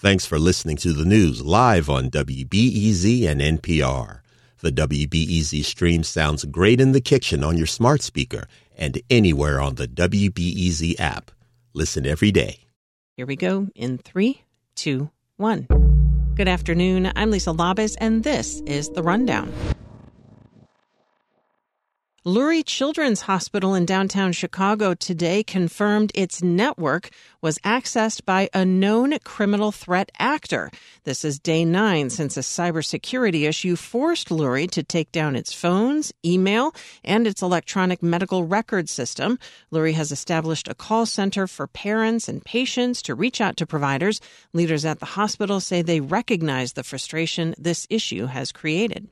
Thanks for listening to the news live on WBEZ and NPR. The WBEZ stream sounds great in the kitchen on your smart speaker and anywhere on the WBEZ app. Listen every day. Here we go in three, two, one. Good afternoon. I'm Lisa Labuz, and this is The Rundown. Lurie Children's Hospital in downtown Chicago today confirmed its network was accessed by a known criminal threat actor. This is day nine since a cybersecurity issue forced Lurie to take down its phones, email, and its electronic medical record system. Lurie has established a call center for parents and patients to reach out to providers. Leaders at the hospital say they recognize the frustration this issue has created.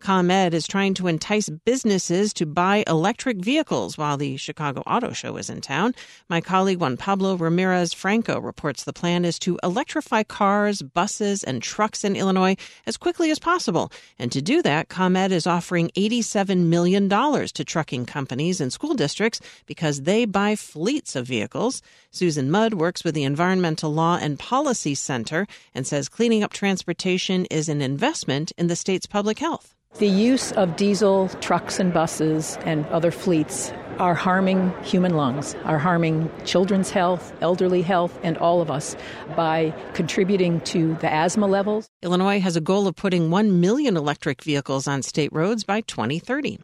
ComEd is trying to entice businesses to buy electric vehicles while the Chicago Auto Show is in town. My colleague Juan Pablo Ramirez Franco reports the plan is to electrify cars, buses, and trucks in Illinois as quickly as possible. And to do that, ComEd is offering $87 million to trucking companies and school districts because they buy fleets of vehicles. Susan Mudd works with the Environmental Law and Policy Center and says cleaning up transportation is an investment in the state's public health. The use of diesel trucks and buses and other fleets are harming human lungs, are harming children's health, elderly health, and all of us by contributing to the asthma levels. Illinois has a goal of putting 1 million electric vehicles on state roads by 2030.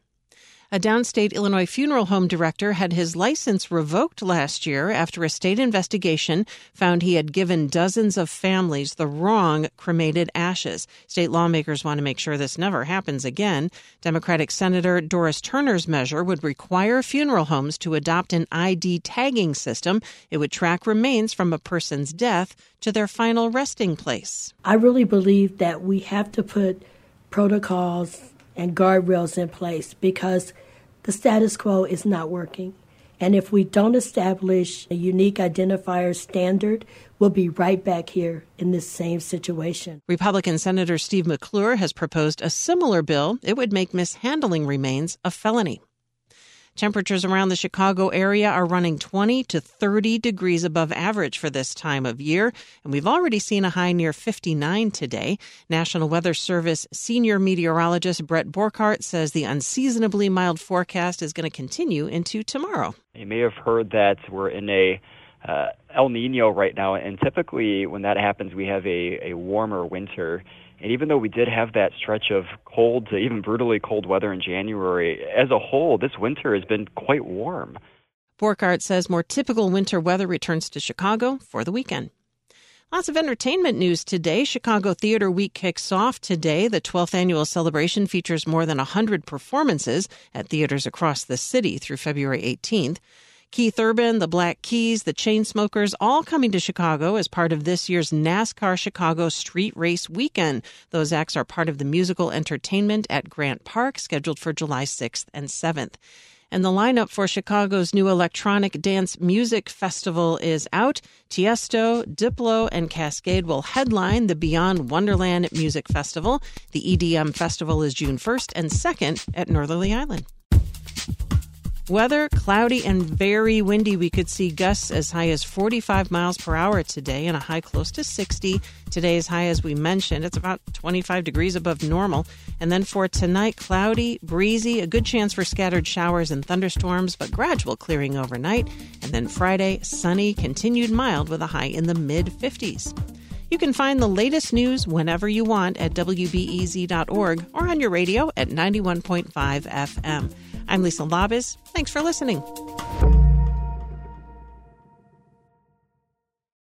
A downstate Illinois funeral home director had his license revoked last year after a state investigation found he had given dozens of families the wrong cremated ashes. State lawmakers want to make sure this never happens again. Democratic Senator Doris Turner's measure would require funeral homes to adopt an ID tagging system. It would track remains from a person's death to their final resting place. I really believe that we have to put protocols and guardrails in place because the status quo is not working. And if we don't establish a unique identifier standard, we'll be right back here in this same situation. Republican Senator Steve McClure has proposed a similar bill. It would make mishandling remains a felony. Temperatures around the Chicago area are running 20 to 30 degrees above average for this time of year, and we've already seen a high near 59 today. National Weather Service senior meteorologist Brett Borchardt says the unseasonably mild forecast is going to continue into tomorrow. You may have heard that we're in a uh, El Nino right now, and typically when that happens, we have a, a warmer winter. And even though we did have that stretch of cold to even brutally cold weather in January, as a whole, this winter has been quite warm. Borchardt says more typical winter weather returns to Chicago for the weekend. Lots of entertainment news today. Chicago Theater Week kicks off today. The 12th annual celebration features more than 100 performances at theaters across the city through February 18th. Keith Urban, the Black Keys, the Chainsmokers, all coming to Chicago as part of this year's NASCAR Chicago Street Race Weekend. Those acts are part of the musical entertainment at Grant Park, scheduled for July 6th and 7th. And the lineup for Chicago's new electronic dance music festival is out. Tiesto, Diplo, and Kaskade will headline the Beyond Wonderland Music Festival. The EDM festival is June 1st and 2nd at Northerly Island. Weather cloudy and very windy. We could see gusts as high as 45 miles per hour today and a high close to 60. Today's high, as we mentioned, it's about 25 degrees above normal. And then for tonight, cloudy, breezy, a good chance for scattered showers and thunderstorms, but gradual clearing overnight. And then Friday, sunny, continued mild with a high in the mid 50s. You can find the latest news whenever you want at WBEZ.org or on your radio at 91.5 FM. I'm Lisa Labuz. Thanks for listening.